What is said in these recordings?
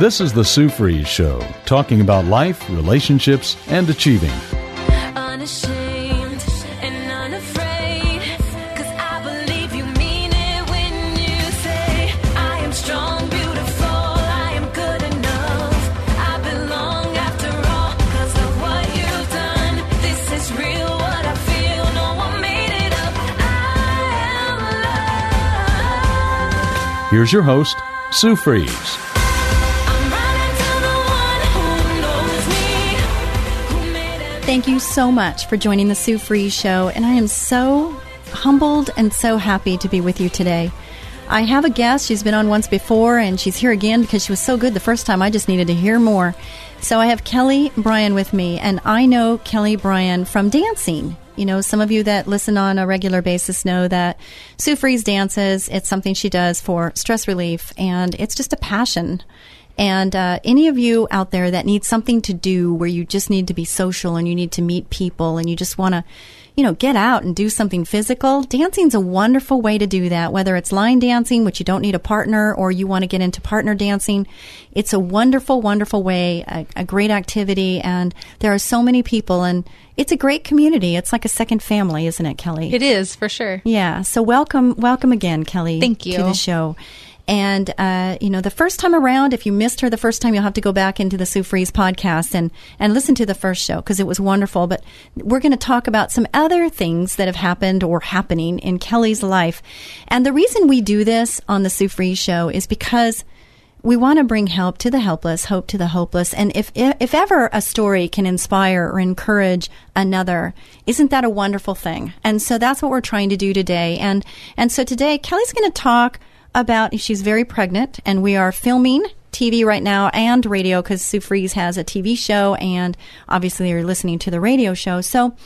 This is the Sue Fries Show, talking about life, relationships, and achieving. Unashamed and unafraid, 'cause I Thank you so much for joining the Sue Fries Show, and I am so humbled and so happy to be with you today. I have a guest. She's been on once before, and she's here again because she was so good the first time. I just needed to hear more. So I have Kelly Bryan with me, and I know Kelly Bryan from dancing. You know, some of you that listen on a regular basis know that Sue Fries dances. It's something she does for stress relief, and it's just a passion. And uh, any of you out there that need something to do where you just need to be social and you need to meet people and you just want to, you know, get out and do something physical, dancing's a wonderful way to do that. Whether it's line dancing, which you don't need a partner, or you want to get into partner dancing, it's a wonderful, wonderful way, a, a great activity. And there are so many people, and it's a great community. It's like a second family, isn't it, Kelly? It is for sure. Yeah. So welcome, welcome again, Kelly. Thank you. to the show. And uh, you know, the first time around, if you missed her the first time, you'll have to go back into the Sue Fries podcast and and listen to the first show because it was wonderful. But we're going to talk about some other things that have happened or happening in Kelly's life. And the reason we do this on the Sue Fries show is because we want to bring help to the helpless, hope to the hopeless. And if, if ever a story can inspire or encourage another, isn't that a wonderful thing? And so that's what we're trying to do today. And, and so today, Kelly's going to talk about, she's very pregnant and we are filming TV right now and radio because Sue Fries has a TV show and obviously you're listening to the radio show. So,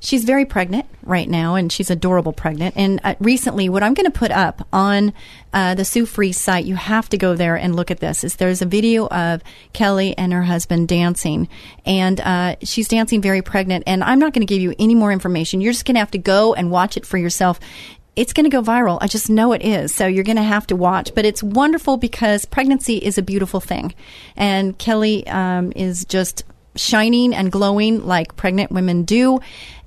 She's very pregnant right now, and she's adorable pregnant. And uh, recently, what I'm going to put up on uh, the Sue Fries site, you have to go there and look at this. Is there's a video of Kelly and her husband dancing, and uh, she's dancing very pregnant. And I'm not going to give you any more information. You're just going to have to go and watch it for yourself. It's going to go viral. I just know it is. So you're going to have to watch. But it's wonderful because pregnancy is a beautiful thing, and Kelly um, is just shining and glowing like pregnant women do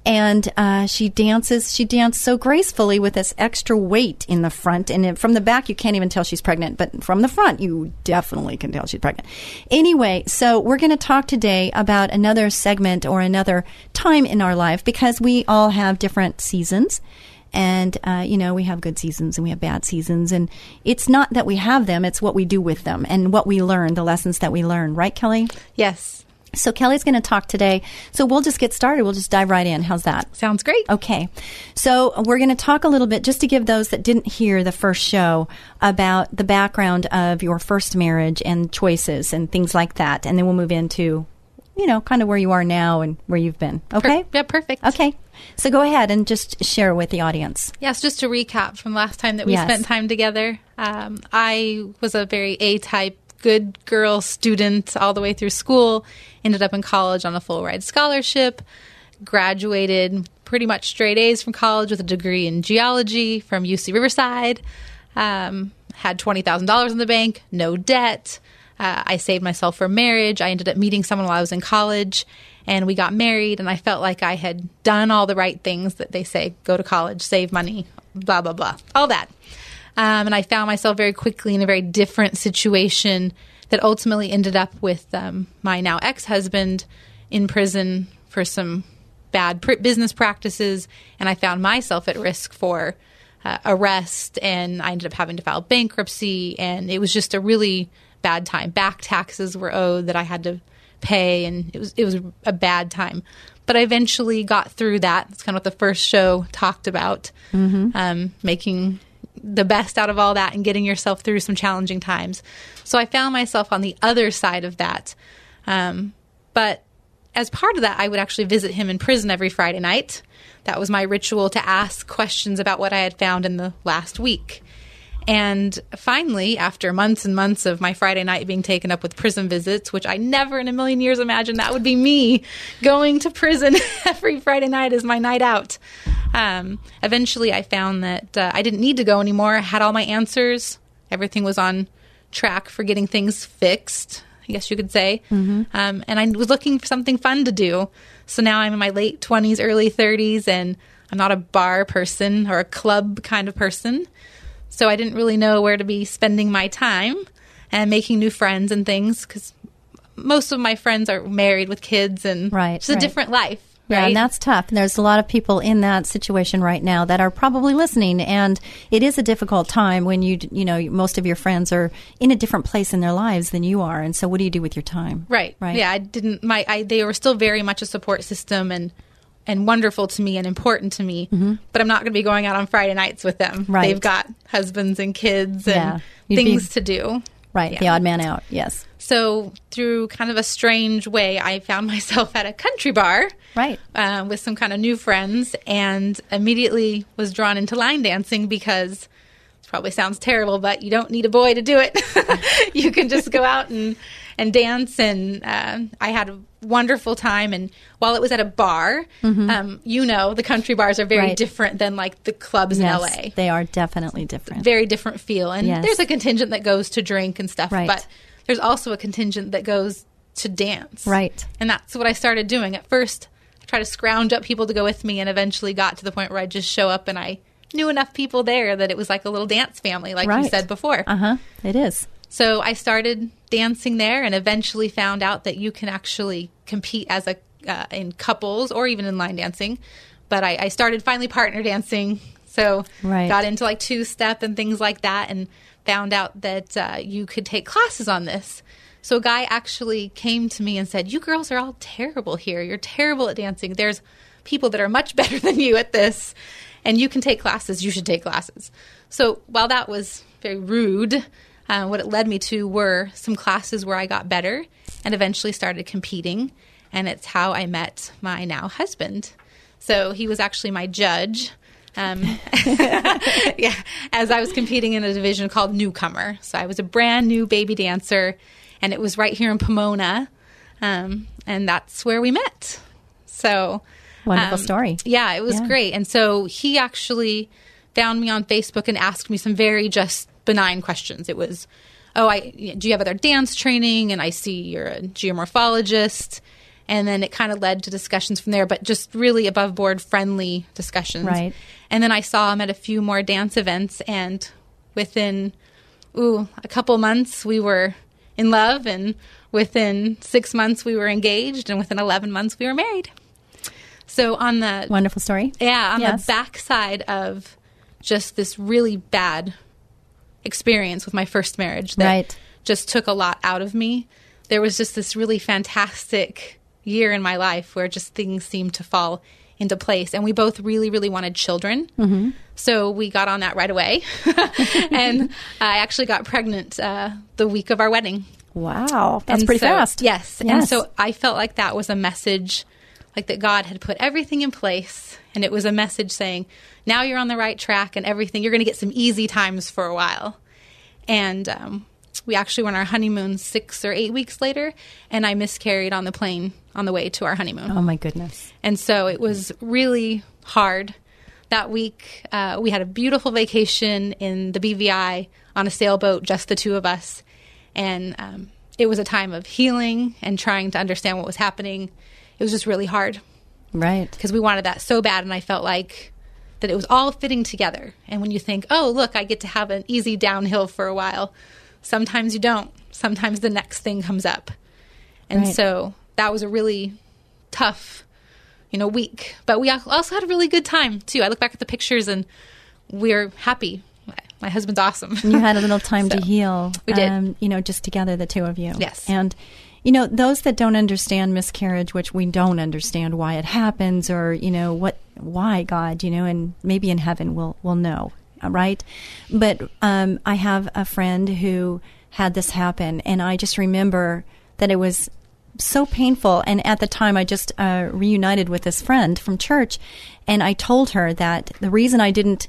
and uh, she dances. She danced so gracefully with this extra weight in the front, and from the back you can't even tell she's pregnant, but from the front you definitely can tell she's pregnant. Anyway, so we're going to talk today about another segment or another time in our life because we all have different seasons. And, uh, you know, we have good seasons and we have bad seasons. And it's not that we have them, it's what we do with them and what we learn, the lessons that we learn. Right, Kelly? Yes. So Kelly's going to talk today. So we'll just get started. We'll just dive right in. How's that? Sounds great. Okay. So we're going to talk a little bit, just to give those that didn't hear the first show, about the background of your first marriage and choices and things like that. And then we'll move into, you know, kind of where you are now and where you've been. Okay? Per- yeah, perfect. Okay. So go ahead and just share with the audience. Yes, just to recap from last time that we Yes. spent time together. Um, I was a very A type, good girl student all the way through school. Ended up in college on a full ride scholarship. Graduated pretty much straight A's from college with a degree in geology from UC Riverside. Um, had twenty thousand dollars in the bank, no debt. Uh, I saved myself for marriage. I ended up meeting someone while I was in college, and we got married. And I felt like I had done all the right things that they say: go to college, save money, blah blah blah, all that. Um, and I found myself very quickly in a very different situation that ultimately ended up with um, my now ex-husband in prison for some bad pr- business practices, and I found myself at risk for uh, arrest, and I ended up having to file bankruptcy, and it was just a really bad time. Back taxes were owed that I had to pay, and it was it was a bad time. But I eventually got through that. That's kind of what the first show talked about, um, making the best out of all that and getting yourself through some challenging times. So I found myself on the other side of that. Um, but as part of that, I would actually visit him in prison every Friday night. That was my ritual to ask questions about what I had found in the last week. And finally, after months and months of my Friday night being taken up with prison visits, which I never in a million years imagined that would be me going to prison every Friday night as my night out. Um, eventually, I found that uh, I didn't need to go anymore. I had all my answers. Everything was on track for getting things fixed, I guess you could say. Um, and I was looking for something fun to do. So now I'm in my late 20s, early 30s, and I'm not a bar person or a club kind of person. So I didn't really know where to be spending my time and making new friends and things because most of my friends are married with kids and Right, it's a right. different life. Yeah, right? and that's tough. And there's a lot of people in that situation right now that are probably listening, and it is a difficult time when you, you know, most of your friends are in a different place in their lives than you are. And so, what do you do with your time? Right. Right. Yeah, I didn't my I they were still very much a support system and and wonderful to me and important to me. But I'm not going to be going out on Friday nights with them. Mm-hmm. Right. They've got husbands and kids Yeah. and You'd be- things to do. Right. The odd man out. Yes. So through kind of a strange way, I found myself at a country bar, Right. uh, with some kind of new friends, and immediately was drawn into line dancing because it probably sounds terrible, but you don't need a boy to do it. you can just go out and and dance, and uh, I had a wonderful time. And while it was at a bar, um, you know, the country bars are very Mm-hmm. Right. different than like the clubs Yes. in LA They are definitely different. very different feel. And Yes. there's a contingent that goes to drink and stuff, Right. but there's also a contingent that goes to dance. Right. And that's what I started doing. At first, I tried to scrounge up people to go with me and eventually got to the point where I just show up and I knew enough people there that it was like a little dance family, like you said before. Uh huh. It is. So I started dancing there and eventually found out that you can actually compete as a uh, in couples or even in line dancing. But I, I started finally partner dancing, so Right. got into like two step and things like that, and found out that uh, you could take classes on this. So a guy actually came to me and said, "You girls are all terrible here. You're terrible at dancing. There's people that are much better than you at this, and you can take classes. You should take classes." So while that was very rude, uh, what it led me to were some classes where I got better and eventually started competing, and it's how I met my now husband. So he was actually my judge. Um, yeah, as I was competing in a division called newcomer. So I was a brand new baby dancer, and it was right here in Pomona, um, and that's where we met. So Wonderful um, story. Yeah, it was Yeah. great. And so he actually found me on Facebook and asked me some very just benign questions. It was, "Oh, I do you have other dance training?" And I see you're a geomorphologist. And then it kind of led to discussions from there, but just really above board friendly discussions. Right. And then I saw him at a few more dance events, and within ooh a couple months we were in love, and within six months we were engaged, and within eleven months we were married. So on the Wonderful story. yeah, on Yes. the backside of just this really bad experience with my first marriage that Right. just took a lot out of me. There was just this really fantastic year in my life where just things seemed to fall into place. And we both really, really wanted children. Mm-hmm. So we got on that right away. and I actually got pregnant uh, the week of our wedding. Wow. That's And pretty so- fast. Yes. And so I felt like that was a message, like that God had put everything in place. And it was a message saying, now you're on the right track and everything, you're going to get some easy times for a while. And um, we actually went on our honeymoon six or eight weeks later, and I miscarried on the plane on the way to our honeymoon. Oh my goodness. And so it was really hard. That week, uh, we had a beautiful vacation in the BVI on a sailboat, just the two of us. And um, it was a time of healing and trying to understand what was happening. It was just really hard Right. because we wanted that so bad. And I felt like that it was all fitting together. And when you think, oh, look, I get to have an easy downhill for a while, sometimes you don't. Sometimes the next thing comes up. And Right. so that was a really tough, you know, week. But we also had a really good time too. I look back at the pictures and we're happy. My husband's awesome. you had a little time to heal. we did. Um, you know, just together, the two of you. Yes. And, you know, those that don't understand miscarriage, which we don't understand why it happens or, you know, what, why God, you know, and maybe in heaven we'll, we'll know. right? But um, I have a friend who had this happen, and I just remember that it was so painful. And at the time, I just uh, reunited with this friend from church, and I told her that the reason I didn't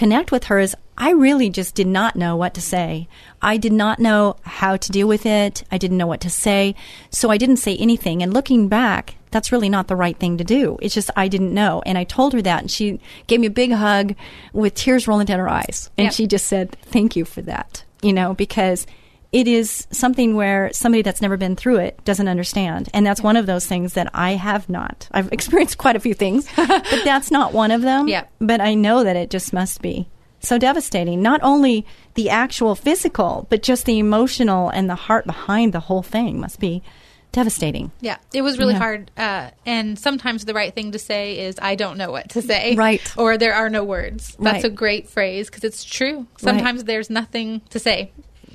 connect with her is I really just did not know what to say. I did not know how to deal with it. I didn't know what to say. So I didn't say anything. And looking back, that's really not the right thing to do. It's just I didn't know. And I told her that and she gave me a big hug with tears rolling down her eyes. And Yep. she just said, "Thank you for that." You know, because it is something where somebody that's never been through it doesn't understand. And that's one of those things that I have not. I've experienced quite a few things, but that's not one of them. Yep. But I know that it just must be so devastating. Not only the actual physical, but just the emotional and the heart behind the whole thing must be devastating. Yeah, it was really Yeah. hard. Uh, and sometimes the right thing to say is, I don't know what to say. Right. Or there are no words. That's Right. a great phrase because it's true. Sometimes there's nothing to say.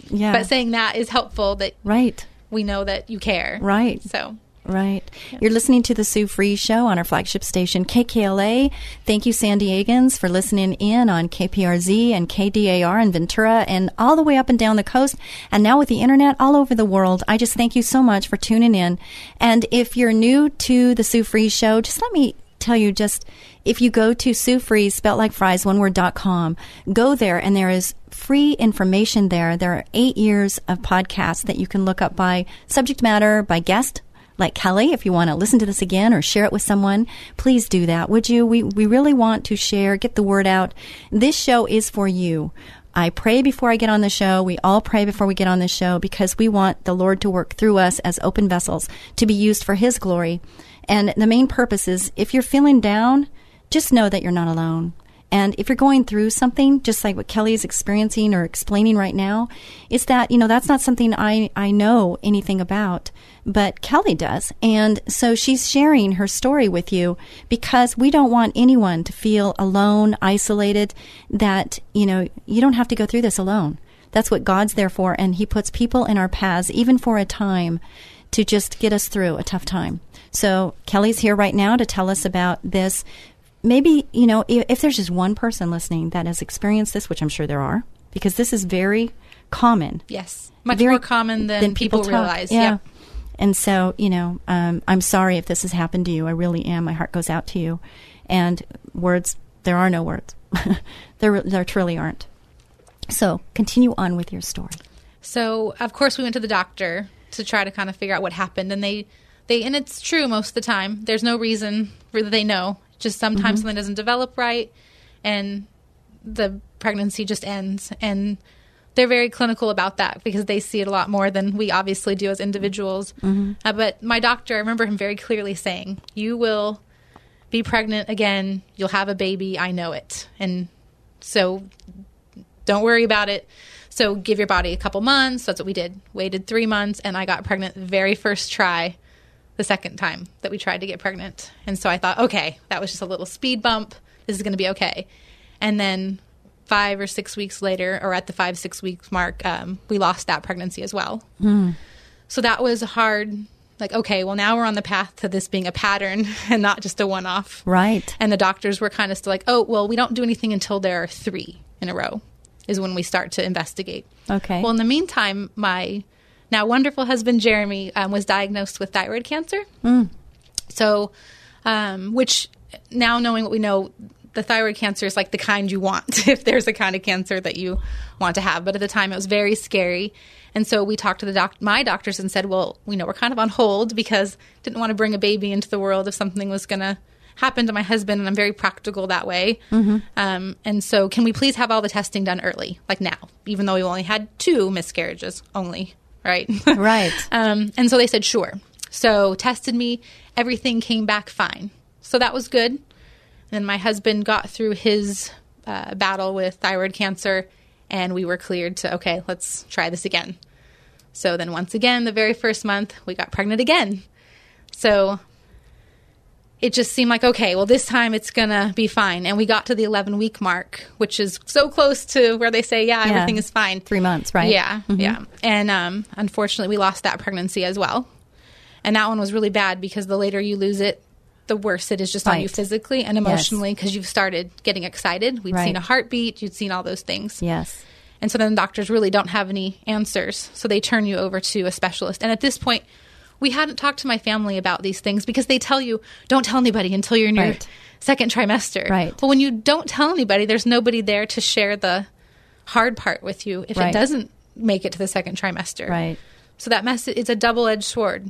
Yeah. But saying that is helpful that right. we know that you care. Right. So, Right. You're listening to the Sue Fries Show on our flagship station, KKLA. Thank you, San Diegans, for listening in on KPRZ and KDAR in Ventura and all the way up and down the coast. And now with the internet all over the world, I just thank you so much for tuning in. And if you're new to the Sue Fries Show, just let me tell you just if you go to Sue Fries, spelt like fries, one word dot com, go there and there is free information there. There are eight years of podcasts that you can look up by subject matter, by guest, like Kelly, if you want to listen to this again or share it with someone, please do that, would you? We, we really want to share, get the word out. This show is for you. I pray before I get on the show. We all pray before we get on the show because we want the Lord to work through us as open vessels to be used for His glory. And the main purpose is if you're feeling down, just know that you're not alone. And if you're going through something, just like what Kelly is experiencing or explaining right now, is that, you know, that's not something I, I know anything about, but Kelly does. And so she's sharing her story with you because we don't want anyone to feel alone, isolated, that, you know, you don't have to go through this alone. That's what God's there for. And He puts people in our paths, even for a time, to just get us through a tough time. So Kelly's here right now to tell us about this. Maybe you know if, if there's just one person listening that has experienced this which i'm sure there are because this is very common. Yes. Much Very- more common than, people, talk. realize. yeah. Yep. and so you know um, i'm sorry if this has happened to you. I really am. My heart goes out to you. And words there are no words. There there truly aren't. So continue on with your story. So of course we went to the doctor to try to kind of figure out what happened, and they they and it's true most of the time. There's no reason for that they know. Just sometimes something doesn't develop right, and the pregnancy just ends. And they're very clinical about that because they see it a lot more than we obviously do as individuals. Uh, but my doctor, I remember him very clearly saying, "You will be pregnant again. You'll have a baby. I know it." And so don't worry about it. So give your body a couple months. That's what we did. Waited three months, and I got pregnant the very first try, the second time that we tried to get pregnant. And so I thought, okay, that was just a little speed bump. This is going to be okay. And then five or six weeks later, or at the five six weeks mark, um, we lost that pregnancy as well. So that was hard. Like, okay, well now we're on the path to this being a pattern and not just a one off. right And the doctors were kind of still like, oh, well, we don't do anything until there are three in a row, is when we start to investigate. Okay. Well, in the meantime, my now wonderful husband, Jeremy, um, was diagnosed with thyroid cancer. So, um, which now knowing what we know, the thyroid cancer is like the kind you want if there's a kind of cancer that you want to have. But at the time, it was very scary. And so we talked to the doc- my doctors and said, well, we know we're kind of on hold because didn't want to bring a baby into the world if something was going to happen to my husband. And I'm very practical that way. Um, and so can we please have all the testing done early, like now, even though we only had two miscarriages only, right? Right. Um, and so they said, sure. So tested me, everything came back fine. So that was good. And my husband got through his uh, battle with thyroid cancer, and we were cleared to, okay, let's try this again. So then, once again, the very first month, we got pregnant again. So it just seemed like, okay, well, this time it's to be fine. And we got to the 11 week mark, which is so close to where they say, yeah, Yeah. everything is fine. Three months, right? Yeah, yeah. And um, unfortunately, we lost that pregnancy as well. And that one was really bad because the later you lose it, the worse it is just on you physically and emotionally because you've started getting excited. We'd Right. seen a heartbeat, you'd seen all those things. Yes. And so then the doctors really don't have any answers. So they turn you over to a specialist. And at this point, we hadn't talked to my family about these things because they tell you, don't tell anybody until you're in your second trimester. Right. Well, when you don't tell anybody, there's nobody there to share the hard part with you if Right. it doesn't make it to the second trimester. Right. So that message it's a double edged sword.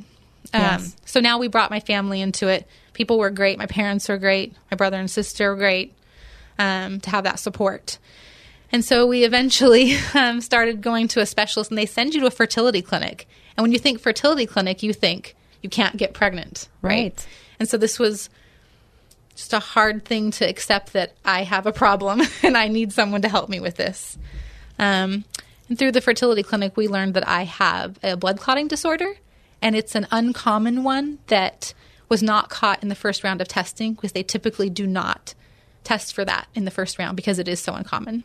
Um, Yes. So now we brought my family into it. People were great. My parents were great. My brother and sister were great um, to have that support. And so we eventually um, started going to a specialist, and they send you to a fertility clinic. And when you think fertility clinic, you think you can't get pregnant, right? Right. And so this was just a hard thing to accept that I have a problem and I need someone to help me with this. Um, and through the fertility clinic, we learned that I have a blood clotting disorder, and it's an uncommon one that was not caught in the first round of testing because they typically do not test for that in the first round because it is so uncommon.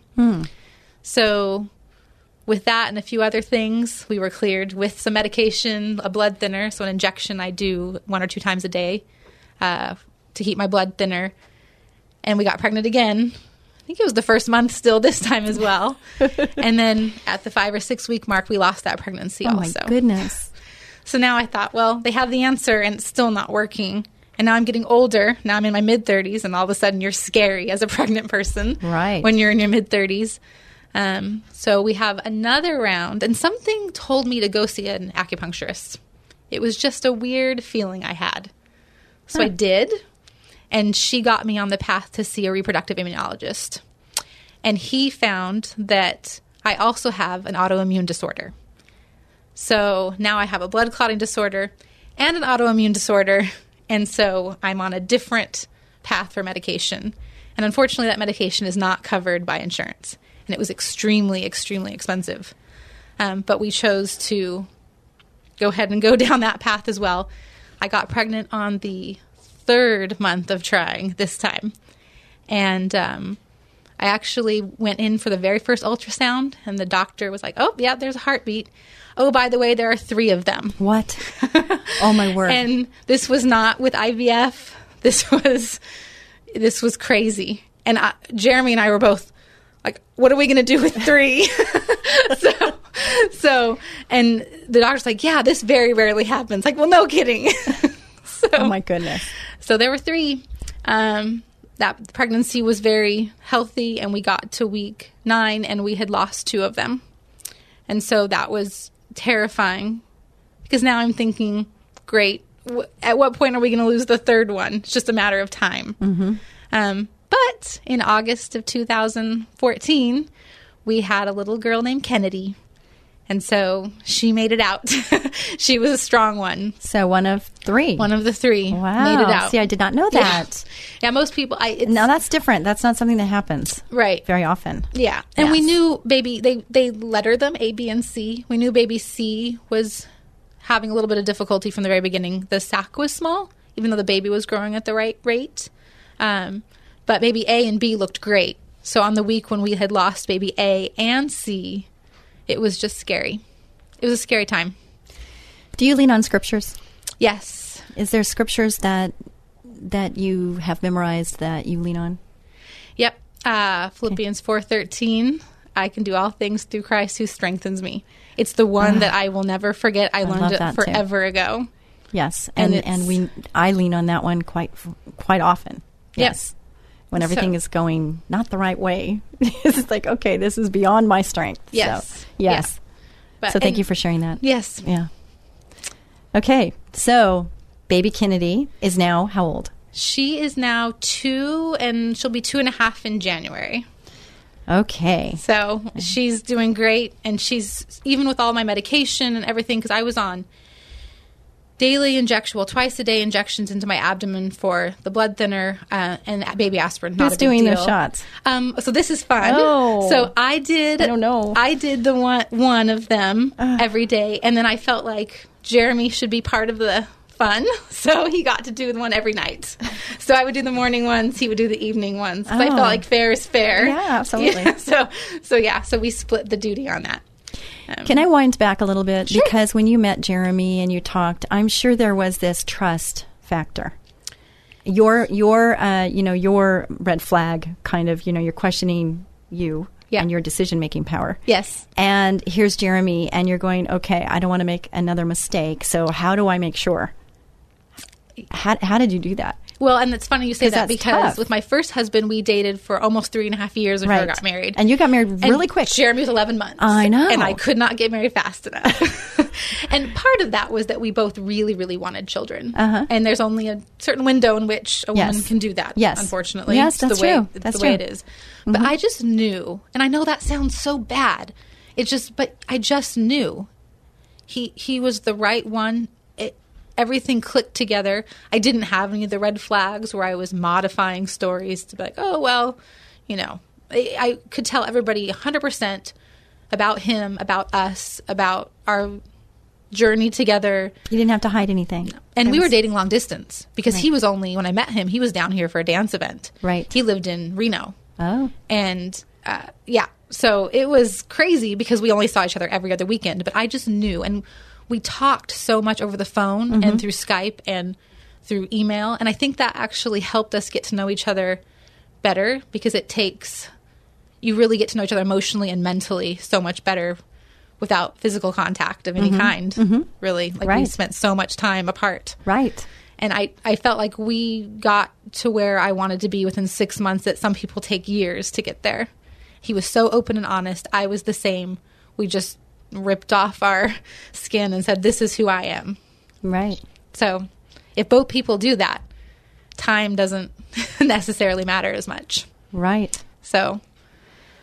So, with that and a few other things, we were cleared with some medication, a blood thinner, so an injection I do one or two times a day uh, to keep my blood thinner. And we got pregnant again. I think it was the first month still this time as well. and then at the five or six week mark, we lost that pregnancy Oh my also. goodness. So now I thought, well, they have the answer and it's still not working. And now I'm getting older. Now I'm in my mid 30s, and all of a sudden you're scary as a pregnant person. Right. When you're in your mid 30s. Um, so we have another round, and something told me to go see an acupuncturist. It was just a weird feeling I had. So I did, and she got me on the path to see a reproductive immunologist. And he found that I also have an autoimmune disorder. So now I have a blood clotting disorder and an autoimmune disorder. And so I'm on a different path for medication. And unfortunately, that medication is not covered by insurance. And it was extremely, extremely expensive. Um, but we chose to go ahead and go down that path as well. I got pregnant on the third month of trying this time. And um, I actually went in for the very first ultrasound, and the doctor was like, Oh, yeah, there's a heartbeat. Oh, by the way, there are three of them. What? oh my word. And this was not with IVF. This was this was crazy. And I, Jeremy and I were both like, "What are we going to do with three? so, so, and the doctor's like, "Yeah, this very rarely happens." Like, well, no kidding. so, oh my goodness. so there were three. Um, that pregnancy was very healthy, and we got to week nine, and we had lost two of them, and so that was terrifying. Because now I'm thinking, great. W- at what point are we going to lose the third one? It's just a matter of time. Mm-hmm. Um, but in August of 2014, we had a little girl named Kennedy. And so she made it out. she was a strong one. So one of three. One of the three wow. made it out. See, I did not know that. Yeah, most people. I it's, Now that's different. That's not something that happens right. very often. Yeah, and we knew baby. They they letter them A, B, and C. We knew baby C was having a little bit of difficulty from the very beginning. The sac was small, even though the baby was growing at the right rate. Um, but maybe A and B looked great. So on the week when we had lost baby A and C, it was just scary. It was a scary time. Do you lean on scriptures? Yes. Is there scriptures that that you have memorized that you lean on? Yep. Uh, Philippians four thirteen. I can do all things through Christ who strengthens me. It's the one that I will never forget. I, love learned it too. forever ago. Yes, And and and, we I lean on that one quite quite often. Yes, when everything So- is going not the right way, it's like okay, this is beyond my strength. So, Yes. yes. But, So thank you for sharing that. Yes. Yeah. Okay, so baby Kennedy is now how old? She is now two, and she'll be two and a half in January. Okay. So she's doing great, and she's even with all my medication and everything because I was on daily injection, well, twice a day injections into my abdomen for the blood thinner uh, and baby aspirin. Not Who's doing those deal. shots? Um, so this is fun. Oh. so I did. I don't know. I did the one one of them every day, and then I felt like Jeremy should be part of the fun, so he got to do the one every night. So I would do the morning ones, he would do the evening ones. 'cause I Oh. felt like fair is fair. Yeah, absolutely. Yeah, so so yeah, so we split the duty on that. Um, Can I wind back a little bit? Because when you met Jeremy and you talked, I'm sure there was this trust factor. your your uh, you know your red flag kind of you know you're questioning you Yeah. and your decision making power. Yes. And here's Jeremy, and you're going, okay, I don't want to make another mistake. So how do I make sure? How how did you do that? Well, and it's funny you say that because tough. with my first husband, we dated for almost three and a half years before I Right. got married. And you got married And really quick. Jeremy was 11 months. I know. And I could not get married fast enough. and part of that was that we both really, really wanted children. Uh-huh. And there's only a certain window in which a woman Yes. can do that. Yes. Unfortunately. Yes, that's the way, true. That's the way true. it is. But I just knew, and I know that sounds so bad. It just, but I just knew he he was the right one. Everything clicked together. I didn't have any of the red flags where I was modifying stories to be like, oh well, you know. I, I could tell everybody 100% about him, about us, about our journey together. You didn't have to hide anything. And we were dating long distance because he was only when I met him, he was down here for a dance event. Right. He lived in Reno. Oh, And uh, yeah, so it was crazy because we only saw each other every other weekend. But I just knew, and we talked so much over the phone Mm-hmm. and through Skype and through email, and I think that actually helped us get to know each other better because it takes you really get to know each other emotionally and mentally so much better without physical contact of any kind. Really, like we Mm-hmm. Right. spent so much time apart right. and I, I felt like we got to where I wanted to be within six months that some people take years to get there. He was so open and honest. I was the same. We just ripped off our skin and said, This is who I am. Right. So if both people do that, time doesn't necessarily matter as much. Right. So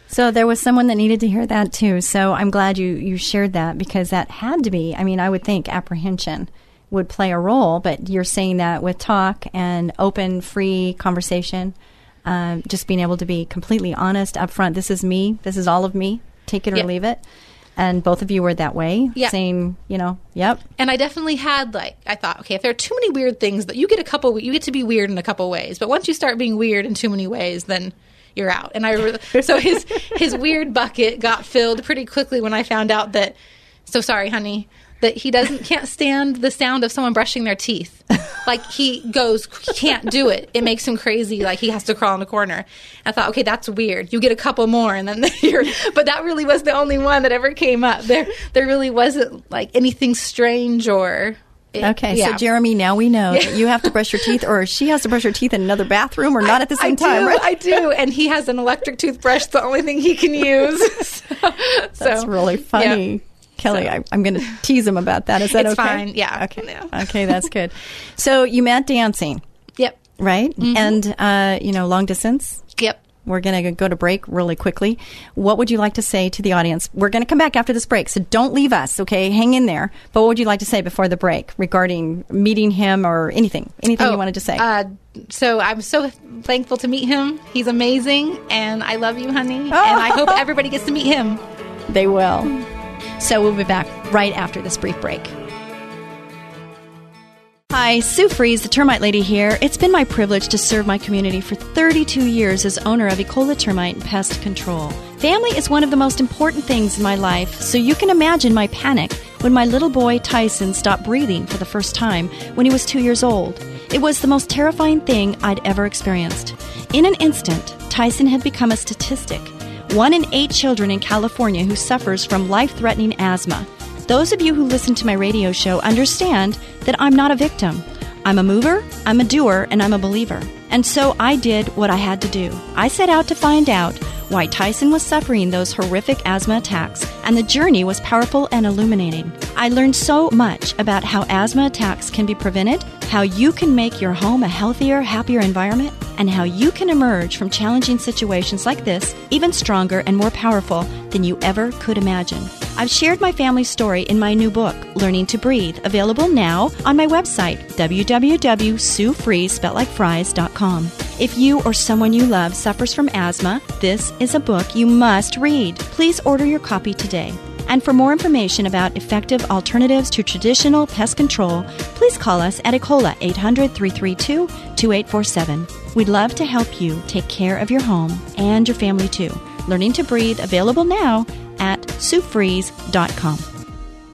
So there was someone that needed to hear that too. So I'm glad you you shared that because that had to be. I mean, I would think apprehension would play a role, but you're saying that with talk and open, free conversation, um, just being able to be completely honest upfront. This is me. This is all of me. Take it or Yeah. leave it. And both of you were that way, Yeah. saying, you know, yep, And I definitely had like I thought, okay, if there are too many weird things that you get a couple, you get to be weird in a couple ways. But once you start being weird in too many ways, then you're out. And I so his his weird bucket got filled pretty quickly when I found out that. So sorry, honey, that he doesn't can't stand the sound of someone brushing their teeth. Like he goes, he can't do it. It makes him crazy. Like he has to crawl in a corner. I thought, okay, that's weird. You get a couple more, and then you're. But that really was the only one that ever came up. There, there really wasn't like anything strange or. it- Okay, yeah. so Jeremy, now we know that you have to brush your teeth, or she has to brush her teeth in another bathroom, or not at the same I time. do, right? I do, and he has an electric toothbrush. The only thing he can use. so, That's so, really funny. Kelly, So- I, I'm going to tease him about that. Is that It's okay? fine, yeah. Okay. Yeah. Okay, that's good. So you met dancing, Yep. right? Mm-hmm. And uh, you know, long distance. Yep. We're going to go to break really quickly. What would you like to say to the audience? We're going to come back after this break, so don't leave us, okay? Hang in there. But what would you like to say before the break regarding meeting him or anything? Anything you wanted to say? Uh, so I'm so thankful to meet him. He's amazing, and I love you, honey. And Oh. I hope everybody gets to meet him. They will. So we'll be back right after this brief break. Hi, Sue Fries, the termite lady here. It's been my privilege to serve my community for 32 years as owner of Ecola Termite and Pest Control. Family is one of the most important things in my life, so you can imagine my panic when my little boy Tyson stopped breathing for the first time when he was two years old. It was the most terrifying thing I'd ever experienced. In an instant, Tyson had become a statistic one in eight children in California who suffers from life threatening asthma. Those of you who listen to my radio show understand that I'm not a victim. I'm a mover, I'm a doer, and I'm a believer. And so I did what I had to do. I set out to find out why Tyson was suffering those horrific asthma attacks, and the journey was powerful and illuminating. I learned so much about how asthma attacks can be prevented, how you can make your home a healthier, happier environment, and how you can emerge from challenging situations like this even stronger and more powerful than you ever could imagine. I've shared my family's story in my new book, Learning to Breathe, available now on my website, www.suefries.com. If you or someone you love suffers from asthma, this is a book you must read. Please order your copy today. And for more information about effective alternatives to traditional pest control, please call us at Ecola 800 332 2847. We'd love to help you take care of your home and your family too. Learning to Breathe available now at SueFries.com.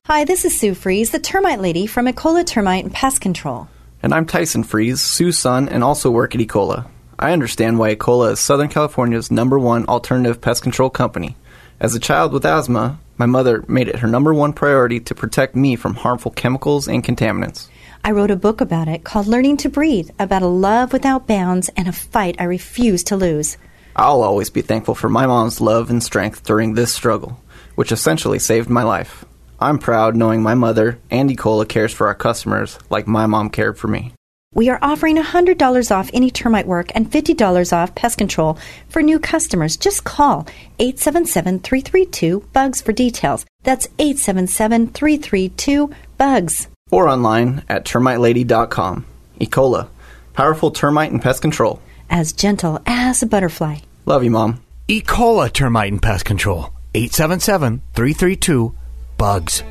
Hi, this is Sue Fries, the termite lady from Ecola Termite and Pest Control. And I'm Tyson Fries, Sue's son, and also work at Ecola. I understand why Ecola is Southern California's number one alternative pest control company. As a child with asthma, my mother made it her number one priority to protect me from harmful chemicals and contaminants. I wrote a book about it called Learning to Breathe, about a love without bounds and a fight I refuse to lose. I'll always be thankful for my mom's love and strength during this struggle, which essentially saved my life. I'm proud knowing my mother Andy Ecola cares for our customers like my mom cared for me. We are offering $100 off any termite work and $50 off pest control for new customers. Just call 877-332-BUGS for details. That's 877-332-BUGS. Or online at termitelady.com. Ecola, powerful termite and pest control. As gentle as a butterfly. Love you, Mom. E. coli termite and pest control. 877 332 BUGS.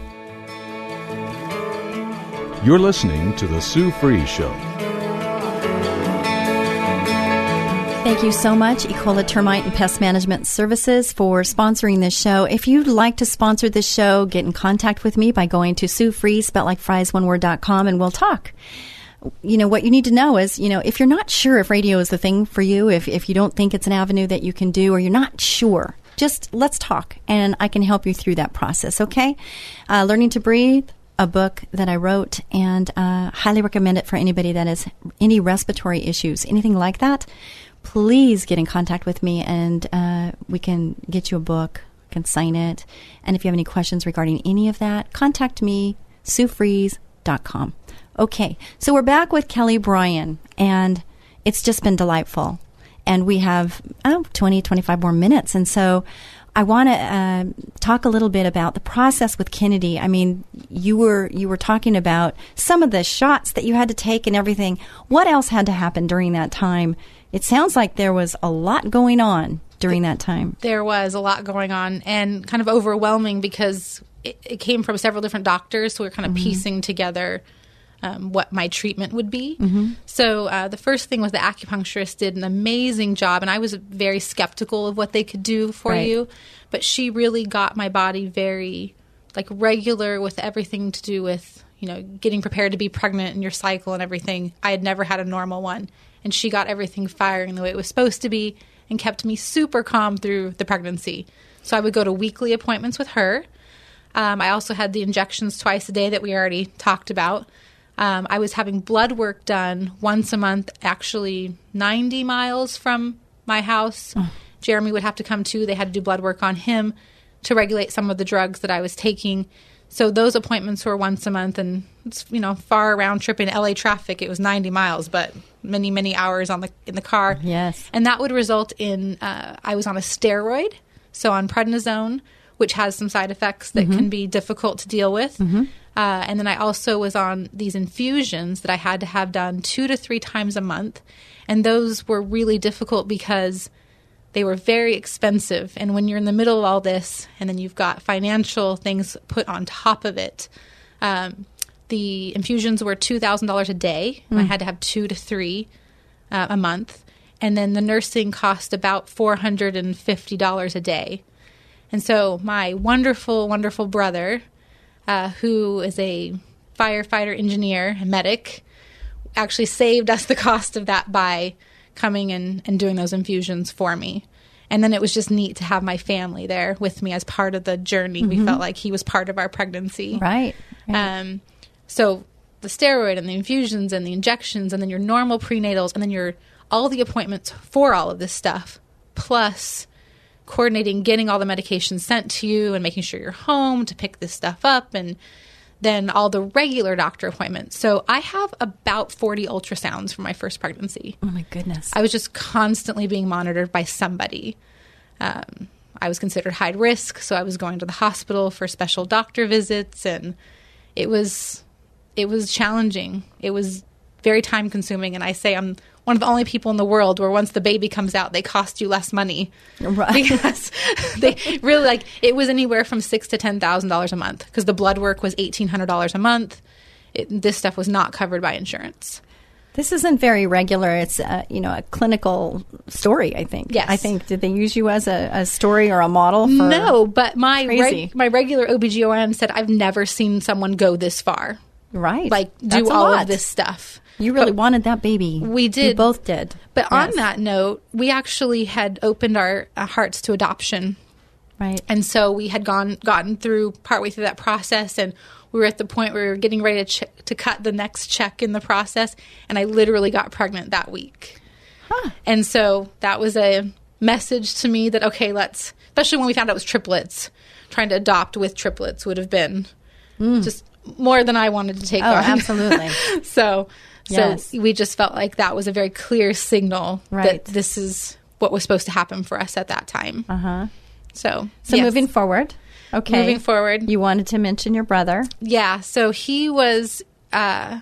You're listening to The Sue Fries Show. Thank you so much, Ecola Termite and Pest Management Services, for sponsoring this show. If you'd like to sponsor this show, get in contact with me by going to Sue Fries, spelled like fries, one and we'll talk. You know, what you need to know is, you know, if you're not sure if radio is the thing for you, if, if you don't think it's an avenue that you can do, or you're not sure, just let's talk and I can help you through that process, okay? Uh, Learning to Breathe, a book that I wrote, and uh, highly recommend it for anybody that has any respiratory issues, anything like that. Please get in contact with me, and uh, we can get you a book, can sign it. And if you have any questions regarding any of that, contact me, suefries.com. Okay, so we're back with Kelly Bryan, and it's just been delightful. And we have oh, 20, 25 more minutes. And so I want to uh, talk a little bit about the process with Kennedy. I mean, you were you were talking about some of the shots that you had to take and everything. What else had to happen during that time? It sounds like there was a lot going on during that time. There was a lot going on and kind of overwhelming because it, it came from several different doctors. So we are kind of piecing together um, what my treatment would be. So uh, the first thing was the acupuncturist did an amazing job, and I was very skeptical of what they could do for Right. you. But she really got my body very like regular with everything to do with you know getting prepared to be pregnant and your cycle and everything. I had never had a normal one, and she got everything firing the way it was supposed to be and kept me super calm through the pregnancy. So I would go to weekly appointments with her. Um, I also had the injections twice a day that we already talked about. Um, I was having blood work done once a month, actually 90 miles from my house. Jeremy would have to come too. They had to do blood work on him to regulate some of the drugs that I was taking. So those appointments were once a month, and it's you know far round trip in LA traffic. It was 90 miles, but many many hours on the in the car. Yes. and that would result in uh, I was on a steroid, so on prednisone, which has some side effects that can be difficult to deal with. Uh, and then I also was on these infusions that I had to have done two to three times a month, and those were really difficult because they were very expensive. And when you're in the middle of all this, and then you've got financial things put on top of it, um, the infusions were two thousand dollars a day, and I had to have two to three uh, a month, and then the nursing cost about four hundred and fifty dollars a day. And so my wonderful, wonderful brother, uh, who is a firefighter, engineer, medic, actually saved us the cost of that by coming and, and doing those infusions for me. And then it was just neat to have my family there with me as part of the journey. We felt like he was part of our pregnancy. Right. Um, so the steroid and the infusions and the injections and then your normal prenatals and then your all the appointments for all of this stuff, plus coordinating getting all the medications sent to you and making sure you're home to pick this stuff up and then all the regular doctor appointments. So I have about 40 ultrasounds for my first pregnancy. Oh my goodness. I was just constantly being monitored by somebody. Um, I was considered high risk, so I was going to the hospital for special doctor visits, and it was it was challenging. It was very time consuming, and I say I'm one of the only people in the world where once the baby comes out, they cost you less money Right. because they really like it was anywhere from six to ten thousand dollars a month because the blood work was eighteen hundred dollars a month. It, this stuff was not covered by insurance. This isn't very regular. It's uh, you know a clinical story. I think. Yes. I think did they use you as a, a story or a model? For, No, but my reg- my regular OBGYN said I've never seen someone go this far. Right. like do That's all of this stuff. You really But- wanted that baby. We did. both did. But on that note, we actually had opened our uh, hearts to adoption. Right. And so we had gone gotten through partway through that process and we were at the point where we were getting ready to ch- to cut the next check in the process and I literally got pregnant that week. Huh. And so that was a message to me that okay, let's especially when we found out it was triplets, trying to adopt with triplets would have been just more than I wanted to take. Oh, on. absolutely. so Yes. so we just felt like that was a very clear signal Right. that this is what was supposed to happen for us at that time. Uh huh. So So yes. moving forward. Okay. Moving forward. You wanted to mention your brother. Yeah, so he was uh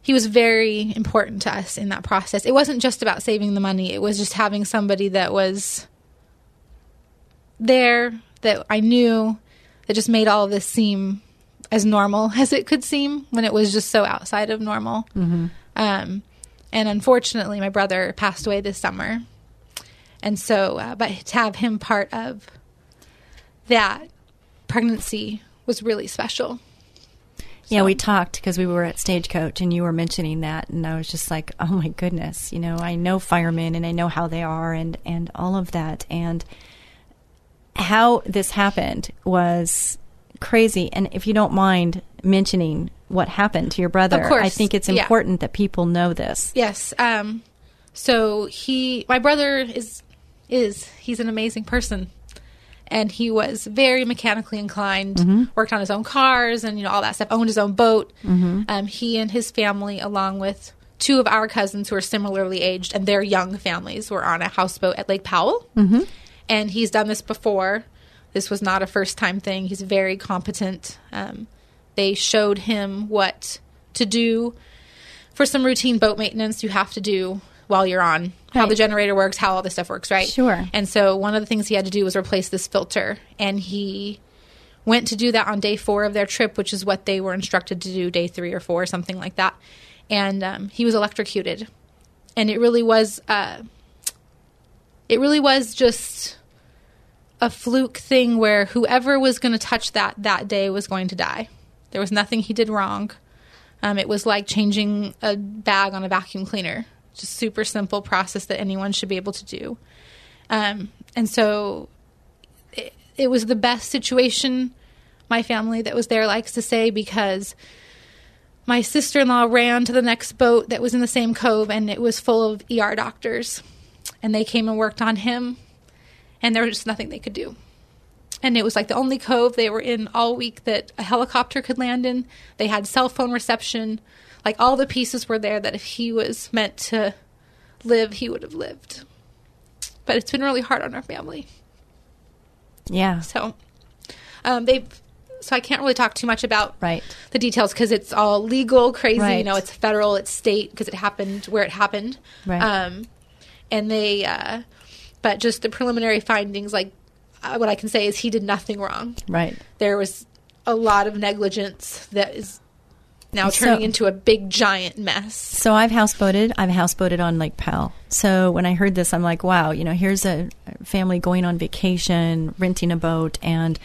he was very important to us in that process. It wasn't just about saving the money. It was just having somebody that was there that I knew that just made all of this seem as normal as it could seem when it was just so outside of normal. Um, and unfortunately, my brother passed away this summer, and so uh, but to have him part of that pregnancy was really special. Yeah, we talked because we were at Stagecoach and you were mentioning that, and I was just like, oh my goodness, you know, I know firemen and I know how they are and and all of that, and how this happened was crazy. And if you don't mind mentioning what happened to your brother, I think it's yeah. important that people know this. Yes. Um, so he, my brother is, is he's an amazing person, and he was very mechanically inclined. Worked on his own cars and you know all that stuff. Owned his own boat. Um, he and his family, along with two of our cousins who are similarly aged, and their young families, were on a houseboat at Lake Powell. Mm-hmm. And he's done this before. This was not a first time thing. He's very competent. Um, they showed him what to do for some routine boat maintenance you have to do while you're on how the generator works how all this stuff works right Sure. and so one of the things he had to do was replace this filter and he went to do that on day four of their trip which is what they were instructed to do day three or four something like that and um, he was electrocuted and it really was uh, it really was just a fluke thing where whoever was going to touch that that day was going to die. There was nothing he did wrong. Um, it was like changing a bag on a vacuum cleaner. Just super simple process that anyone should be able to do. Um, and so it, it was the best situation my family that was there likes to say because my sister in law ran to the next boat that was in the same cove and it was full of ER doctors. And they came and worked on him and there was just nothing they could do. And it was like the only cove they were in all week that a helicopter could land in. They had cell phone reception. Like all the pieces were there that if he was meant to live, he would have lived. But it's been really hard on our family. Yeah. So um, they've. So I can't really talk too much about Right. the details because it's all legal, crazy. You know, it's federal, it's state because it happened where it happened. Right. Um, and they, uh, but just the preliminary findings, like uh, what I can say is he did nothing wrong. Right. There was a lot of negligence that is now So- turning into a big giant mess. So I've houseboated. I've houseboated on Lake Powell. So when I heard this, I'm like, wow, you know, here's a family going on vacation, renting a boat, and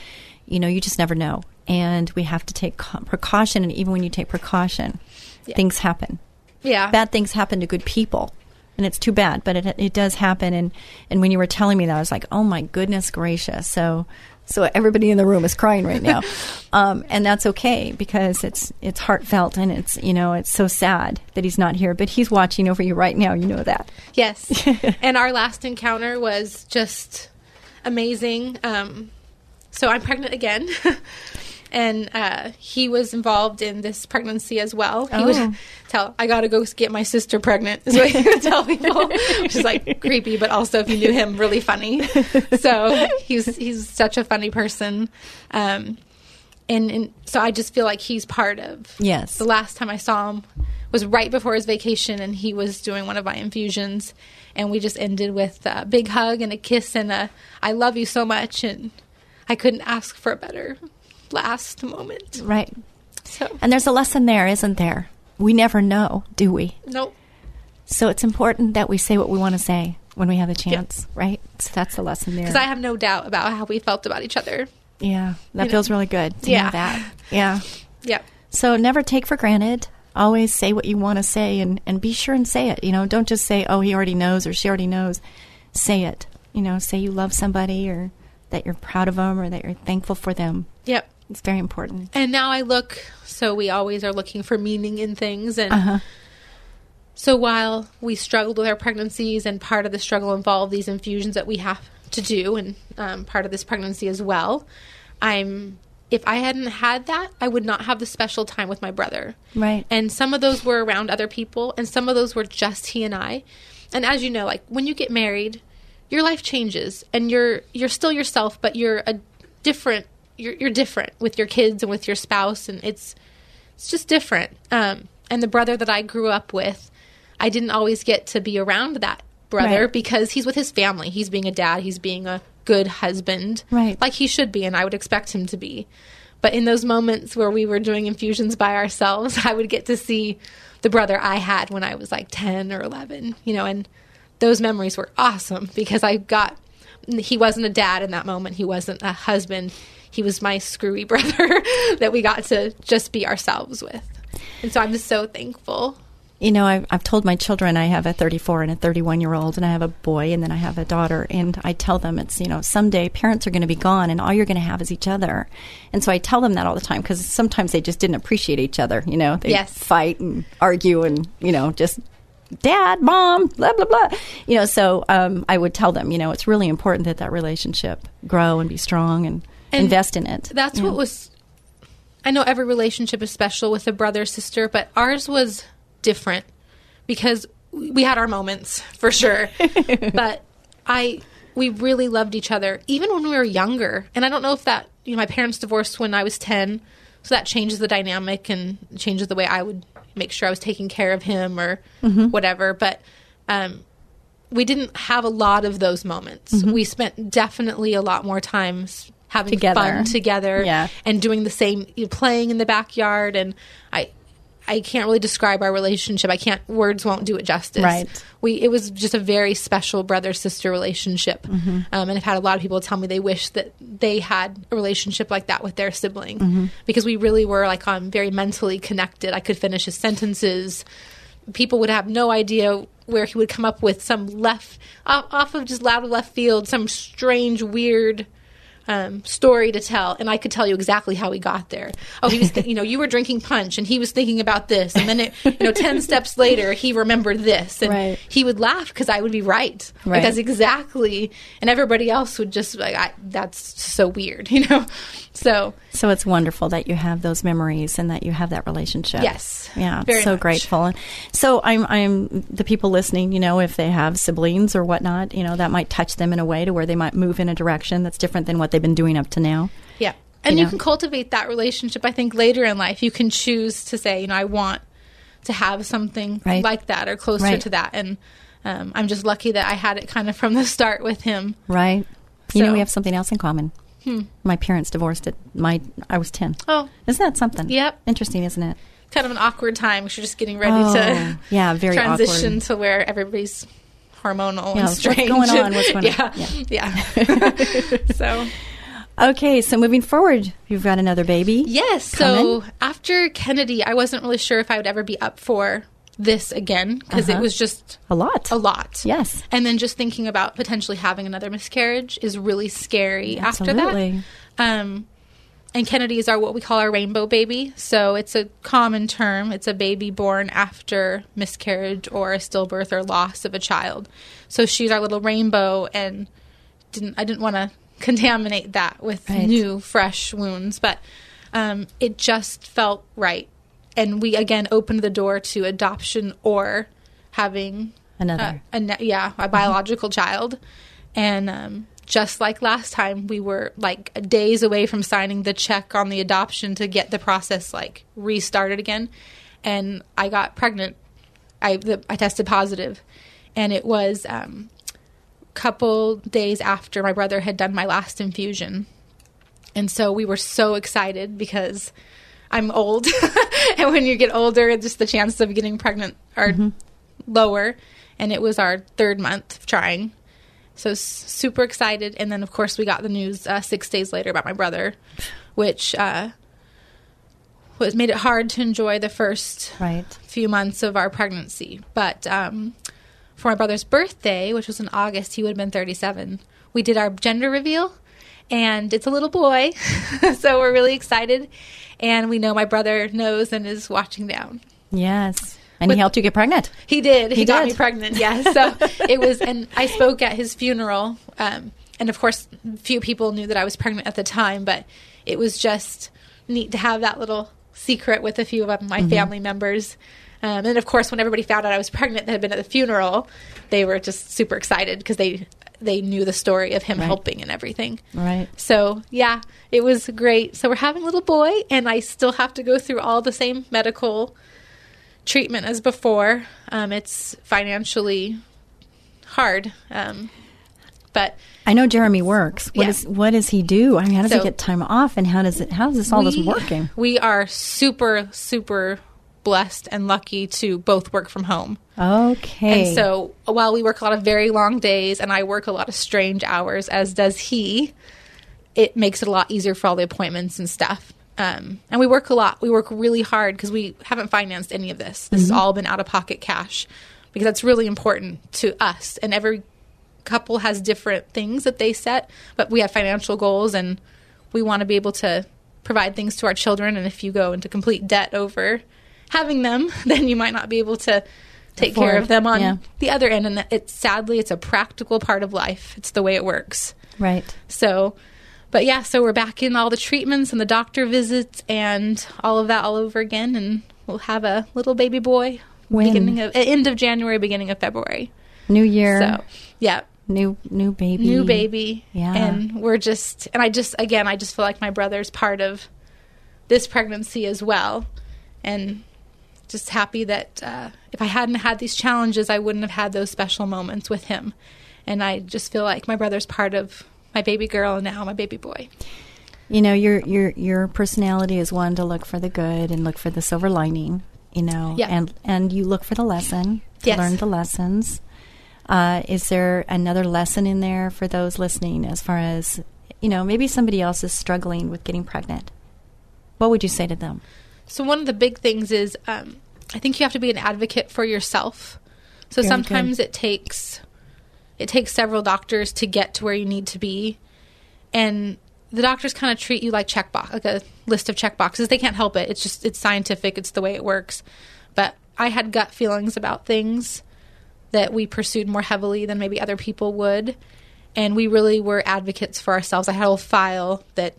you know, you just never know. And we have to take co- precaution. And even when you take precaution, things happen. Yeah. Bad things happen to good people, and it's too bad. But it it does happen. And and when you were telling me that, I was like, oh my goodness gracious. So. So everybody in the room is crying right now, um, and that's okay because it's it's heartfelt and it's you know it's so sad that he's not here, but he's watching over you right now. You know that. Yes. and our last encounter was just amazing. Um, so I'm pregnant again. and uh, he was involved in this pregnancy as well. He Oh. would tell, I got to go get my sister pregnant, is what he would tell people, which is like creepy, but also if you knew him, really funny. So he's, he's such a funny person. Um, and, and so I just feel like he's part of Yes. the last time I saw him was right before his vacation, and he was doing one of my infusions, and we just ended with a big hug and a kiss and a "I love you so much," and I couldn't ask for a better last moment. Right. So And there's a lesson there, isn't there? We never know, do we? nope. So it's important that we say what we want to say when we have a chance, right? So that's the lesson there. Because I have no doubt about how we felt about each other. yeah, that you know. feels really good to Yeah. know that. Yeah. Yep. So never take for granted. Always say what you want to say and, and be sure and say it. You know, don't just say, oh, he already knows or she already knows. Say it. You know, say you love somebody or that you're proud of them or that you're thankful for them. Yep. It's very important. And now I look, so we always are looking for meaning in things. And Uh-huh. so while we struggled with our pregnancies, and part of the struggle involved these infusions that we have to do, and um, part of this pregnancy as well, I'm. If I hadn't had that, I would not have the special time with my brother. Right. And some of those were around other people, and some of those were just he and I. And as you know, like when you get married, your life changes, and you're you're still yourself, but you're a different. You're you're different with your kids and with your spouse, and it's it's just different. Um, and the brother that I grew up with, I didn't always get to be around that brother Right. because he's with his family. He's being a dad. He's being a good husband, Right. Like he should be, and I would expect him to be. But in those moments where we were doing infusions by ourselves, I would get to see the brother I had when I was like 10 or 11, you know, and those memories were awesome because I got, he wasn't a dad in that moment. He wasn't a husband. He was my screwy brother that we got to just be ourselves with. And so I'm just so thankful. You know, I've, I've told my children I have a 34 and a 31 year old, and I have a boy, and then I have a daughter. And I tell them it's, you know, someday parents are going to be gone, and all you're going to have is each other. And so I tell them that all the time because sometimes they just didn't appreciate each other. You know, they Yes. fight and argue and, you know, just dad, mom, blah, blah, blah. You know, so um, I would tell them, you know, it's really important that that relationship grow and be strong and, And invest in it. That's Yeah. what was. I know every relationship is special with a brother sister, but ours was different because we had our moments for sure. but I we really loved each other even when we were younger. And I don't know if that you know my parents divorced when I was 10, so that changes the dynamic and changes the way I would make sure I was taking care of him or whatever, but um we didn't have a lot of those moments. We spent definitely a lot more times having Together. fun together Yeah. and doing the same you know, playing in the backyard and I I can't really describe our relationship. I can't words won't do it justice. Right. We it was just a very special brother sister relationship. Mm-hmm. Um, and I've had a lot of people tell me they wish that they had a relationship like that with their sibling Mm-hmm. because we really were like um, very mentally connected. I could finish his sentences. People would have no idea where he would come up with some left off, off of just loud left field, some strange weird um, story to tell, and I could tell you exactly how he got there. Oh, he was, th- you know, you were drinking punch, and he was thinking about this, and then, it, you know, ten steps later, he remembered this, and Right. he would laugh because I would be right, Right. Like, that's exactly, and everybody else would just like, I, that's so weird, you know. So So it's wonderful that you have those memories and that you have that relationship. Yes, Yeah, so much. grateful. And so I'm I'm the people listening, you know, if they have siblings or whatnot, you know, that might touch them in a way to where they might move in a direction that's different than what they've been doing up to now. Yeah. And You you, know? can cultivate that relationship, I think, later in life. You can choose to say, you know, I want to have something Right. like that or closer Right. to that. And um, I'm just lucky that I had it kind of from the start with him. Right. You know, we have something else in common. My parents divorced at my I was 10. Oh, Isn't that something? Yep. Interesting, isn't it? kind of an awkward time because you're just getting ready Oh, to yeah, very transition awkward. to where everybody's hormonal Yeah, and what's going on? What's going yeah, on? Yeah. so Okay, so moving forward, you've got another baby. Yes. Coming? So after Kennedy, I wasn't really sure if I would ever be up for this again because Uh-huh. it was just A lot. a lot. Yes. And then just thinking about potentially having another miscarriage is really scary Absolutely. after that. Um, and Kennedys are what we call our rainbow baby. So it's a common term. It's a baby born after miscarriage or a stillbirth or loss of a child. So she's our little rainbow, and didn't I didn't want to contaminate that with Right. new fresh wounds, but um, it just felt right. And we again opened the door to adoption or having Another. a, a yeah, a biological child. And um, just like last time, we were like days away from signing the check on the adoption to get the process like restarted again. And I got pregnant. I the, I tested positive, and it was um, a couple days after my brother had done my last infusion. And so we were so excited because I'm old. and when you get older, just the chances of getting pregnant are lower. And it was our third month of trying. So super excited. And then, of course, we got the news uh, six days later about my brother, which uh, was made it hard to enjoy the first Right. few months of our pregnancy. But um, for my brother's birthday, which was in August, he would have been 37. We did our gender reveal, and it's a little boy, so we're really excited. And we know my brother knows and is watching down. Yes. And With- he helped you get pregnant. He did. He, He got did. me pregnant. Yes. So it was, and I spoke at his funeral. Um, and of course, few people knew that I was pregnant at the time, but it was just neat to have that little secret with a few of my Mm-hmm. family members. Um, and of course, when everybody found out I was pregnant that had been at the funeral, they were just super excited because they they knew the story of him Right. helping and everything. Right. So yeah, it was great. So we're having a little boy, and I still have to go through all the same medical treatment as before. Um, it's financially hard, um, but I know Jeremy works. What Yeah. is what does he do? I mean, how does he get time off, and how does it? How is this all this working? We are super super blessed and lucky to both work from home. Okay. And so while we work a lot of very long days and I work a lot of strange hours, as does he, it makes it a lot easier for all the appointments and stuff. Um, and we work a lot. We work really hard because we haven't financed any of this. This has all been out of pocket cash because that's really important to us. And every couple has different things that they set, but we have financial goals and we want to be able to provide things to our children. And if you go into complete debt over having them, then you might not be able to take care of them on yeah. the other end. And it's sadly, it's a practical part of life. It's the way it works. right. So, but yeah, so we're back in all the treatments and the doctor visits and all of that all over again, and we'll have a little baby boy When? beginning of end of January, beginning of February. New year. So, yeah, new new baby. new baby, Yeah. and we're just, and I just again, I just feel like my brother's part of this pregnancy as well, and just happy that uh, if I hadn't had these challenges, I wouldn't have had those special moments with him, and I just feel like my brother's part of my baby girl and now my baby boy. You know, your your your personality is one to look for the good and look for the silver lining. You know, Yeah. and and you look for the lesson to Yes. learn the lessons. Uh, is there another lesson in there for those listening, as far as you know, maybe somebody else is struggling with getting pregnant? What would you say to them? So one of the big things is um, I think you have to be an advocate for yourself. So Very sometimes good. it takes it takes several doctors to get to where you need to be, and the doctors kind of treat you like checkbox, like a list of check boxes. They can't help it. It's just it's scientific. It's the way it works. But I had gut feelings about things that we pursued more heavily than maybe other people would. And we really were advocates for ourselves. I had a whole file that,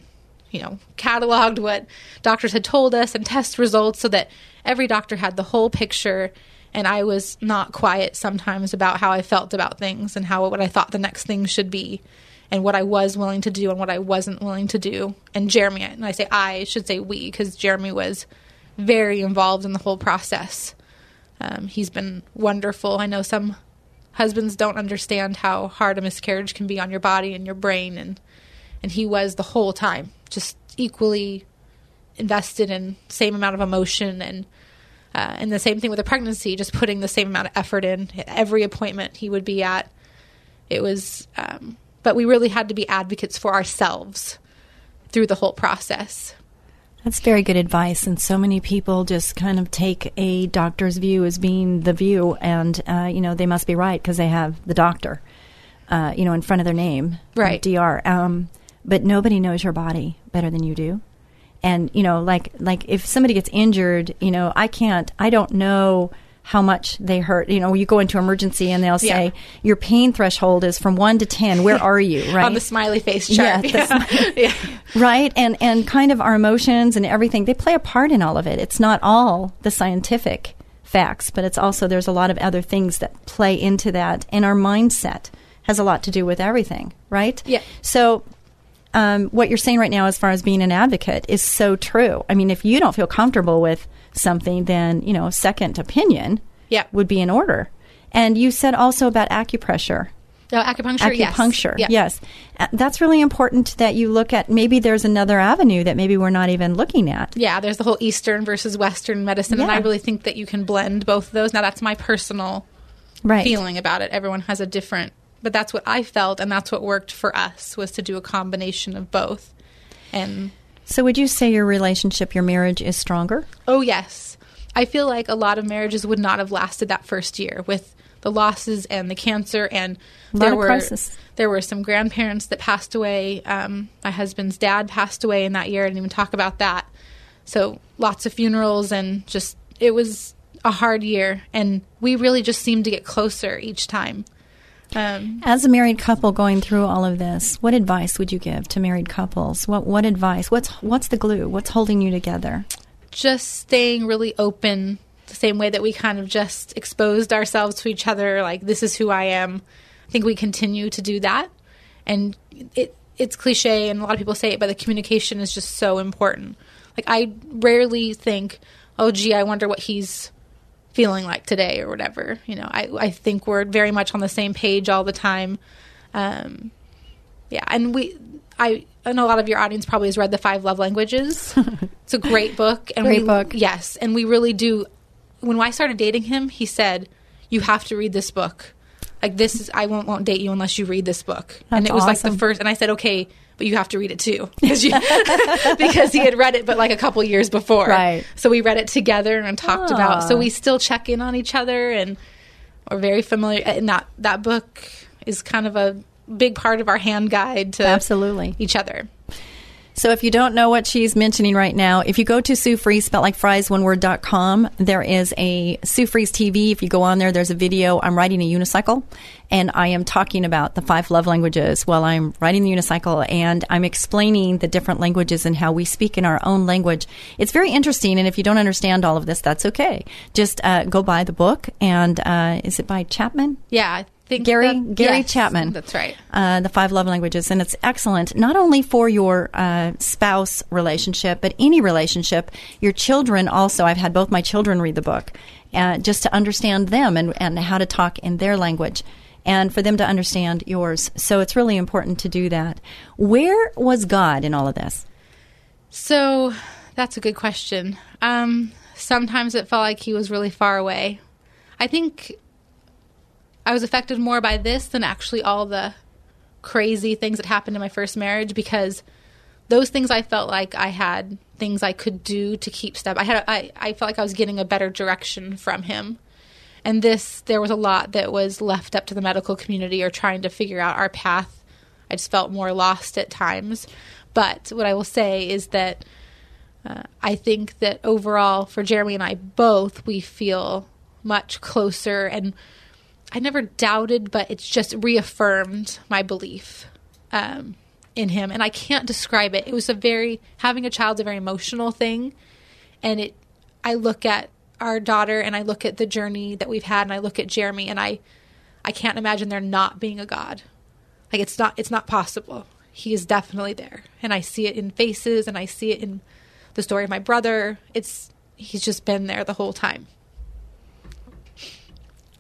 you know, cataloged what doctors had told us and test results so that every doctor had the whole picture. And I was not quiet sometimes about how I felt about things and how what I thought the next thing should be and what I was willing to do and what I wasn't willing to do. And Jeremy, and I say I, should say we, because Jeremy was very involved in the whole process. Um, he's been wonderful. I know some husbands don't understand how hard a miscarriage can be on your body and your brain, and and he was the whole time, just equally invested in same amount of emotion and. Uh, and the same thing with a pregnancy, just putting the same amount of effort in. Every appointment he would be at, it was. Um, but we really had to be advocates for ourselves through the whole process. That's very good advice, and so many people just kind of take a doctor's view as being the view, and uh, you know they must be right because they have the doctor, uh, you know, in front of their name, Right. Dr. Um, but nobody knows your body better than you do, and you know, like like if somebody gets injured, you know, I can't, I don't know how much they hurt. You know, you go into emergency and they'll say Yeah. your pain threshold is from one to ten. Where are you? Right On the smiley face chart. Yeah, the Yeah. right and and kind of our emotions and everything they play a part in all of it it's not all the scientific facts but it's also there's a lot of other things that play into that and our mindset has a lot to do with everything right Yeah. so um, what you're saying right now as far as being an advocate is so true i mean if you don't feel comfortable with something then you know a second opinion Yeah. would be in order and you said also about acupressure No, acupuncture. yes. acupuncture. Yeah. Yes, Uh, that's really important that you look at. Maybe there's another avenue that maybe we're not even looking at. Yeah, there's the whole Eastern versus Western medicine, and I really think that you can blend both of those. Now, that's my personal Right. feeling about it. Everyone has a different, but that's what I felt, and that's what worked for us was to do a combination of both. And So, would you say your relationship, your marriage, is stronger? Oh, yes. I feel like a lot of marriages would not have lasted that first year with the losses and the cancer and there were crisis. there were some grandparents that passed away. Um, my husband's dad passed away in that year. I didn't even talk about that. So lots of funerals and just it was a hard year, and we really just seemed to get closer each time. Um, As a married couple going through all of this, what advice would you give to married couples? What what advice? What's what's the glue? What's holding you together? just staying really open the same way that we kind of just exposed ourselves to each other like this is who i am i think we continue to do that and it it's cliche and a lot of people say it but the communication is just so important like i rarely think oh gee i wonder what he's feeling like today or whatever you know i, I think we're very much on the same page all the time. Um, yeah and we i know a lot of your audience probably has read the five love languages. It's a great book and Great we, book. yes and we really do. When i started dating him he said you have to read this book. Like this is i won't won't date you unless you read this book. And it was like the first and i said okay but you have to read it too because you, because he had read it but like a couple years before Right. so we read it together and talked about so we still check in on each other and are very familiar and that that book is kind of a big part of our hand guide to Absolutely. each other So if you don't know what she's mentioning right now, if you go to Sue Fries, spelled like fries, one word, dot com, there is a Sue Fries TV. If you go on there, there's a video. I'm riding a unicycle and I am talking about the five love languages while I'm riding the unicycle and I'm explaining the different languages and how we speak in our own language. It's very interesting. And if you don't understand all of this, that's okay. Just uh, go buy the book. And uh, is it by Chapman? yeah think Gary that- Gary yes, Chapman. that's right Uh, the five love languages, and it's excellent not only for your uh, spouse relationship, but any relationship. Your children also. I've had both my children read the book, uh, just to understand them and and how to talk in their language. And for them to understand yours. So it's really important to do that. Where was God in all of this? So that's a good question. Um, sometimes it felt like he was really far away. I think I was affected more by this than actually all the crazy things that happened in my first marriage because those things I felt like I had things I could do to keep step. I had a, I, I felt like I was getting a better direction from him. And this there was a lot that was left up to the medical community or trying to figure out our path. I just felt more lost at times. But what I will say is that uh, I think that overall, for Jeremy and I both, we feel much closer. And I never doubted, but it's just reaffirmed my belief um, in him. And I can't describe it. It was a very, having a child's a very emotional thing. And it, I look at our daughter and I look at the journey that we've had and I look at Jeremy and I, I can't imagine there not being a God. Like it's not, it's not possible. He is definitely there. And I see it in faces and I see it in the story of my brother. It's, he's just been there the whole time.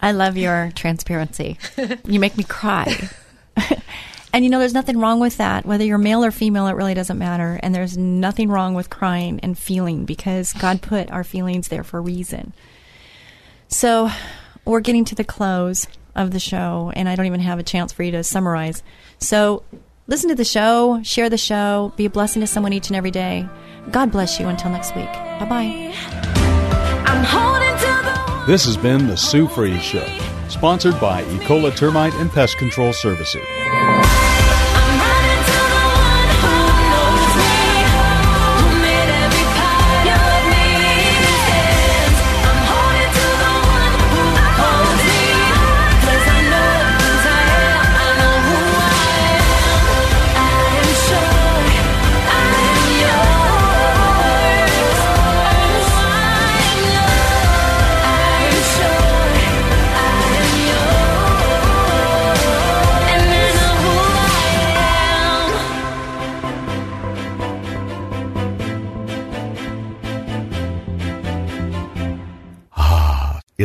I love your transparency. you make me cry. and you know, there's nothing wrong with that. Whether you're male or female, it really doesn't matter. And there's nothing wrong with crying and feeling because God put our feelings there for a reason. So we're getting to the close of the show, and I don't even have a chance for you to summarize. So listen to the show, share the show, be a blessing to someone each and every day. God bless you until next week. Bye bye. This has been the Sue Fries Show, sponsored by Ecola Termite and Pest Control Services.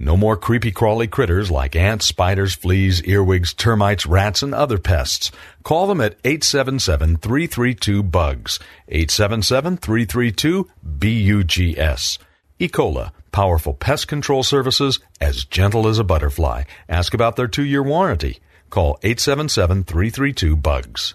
No more creepy crawly critters like ants, spiders, fleas, earwigs, termites, rats, and other pests. Call them at 877-332-BUGS. 877-332-BUGS. Ecola, powerful pest control services as gentle as a butterfly. Ask about their two-year warranty. Call 877-332-BUGS.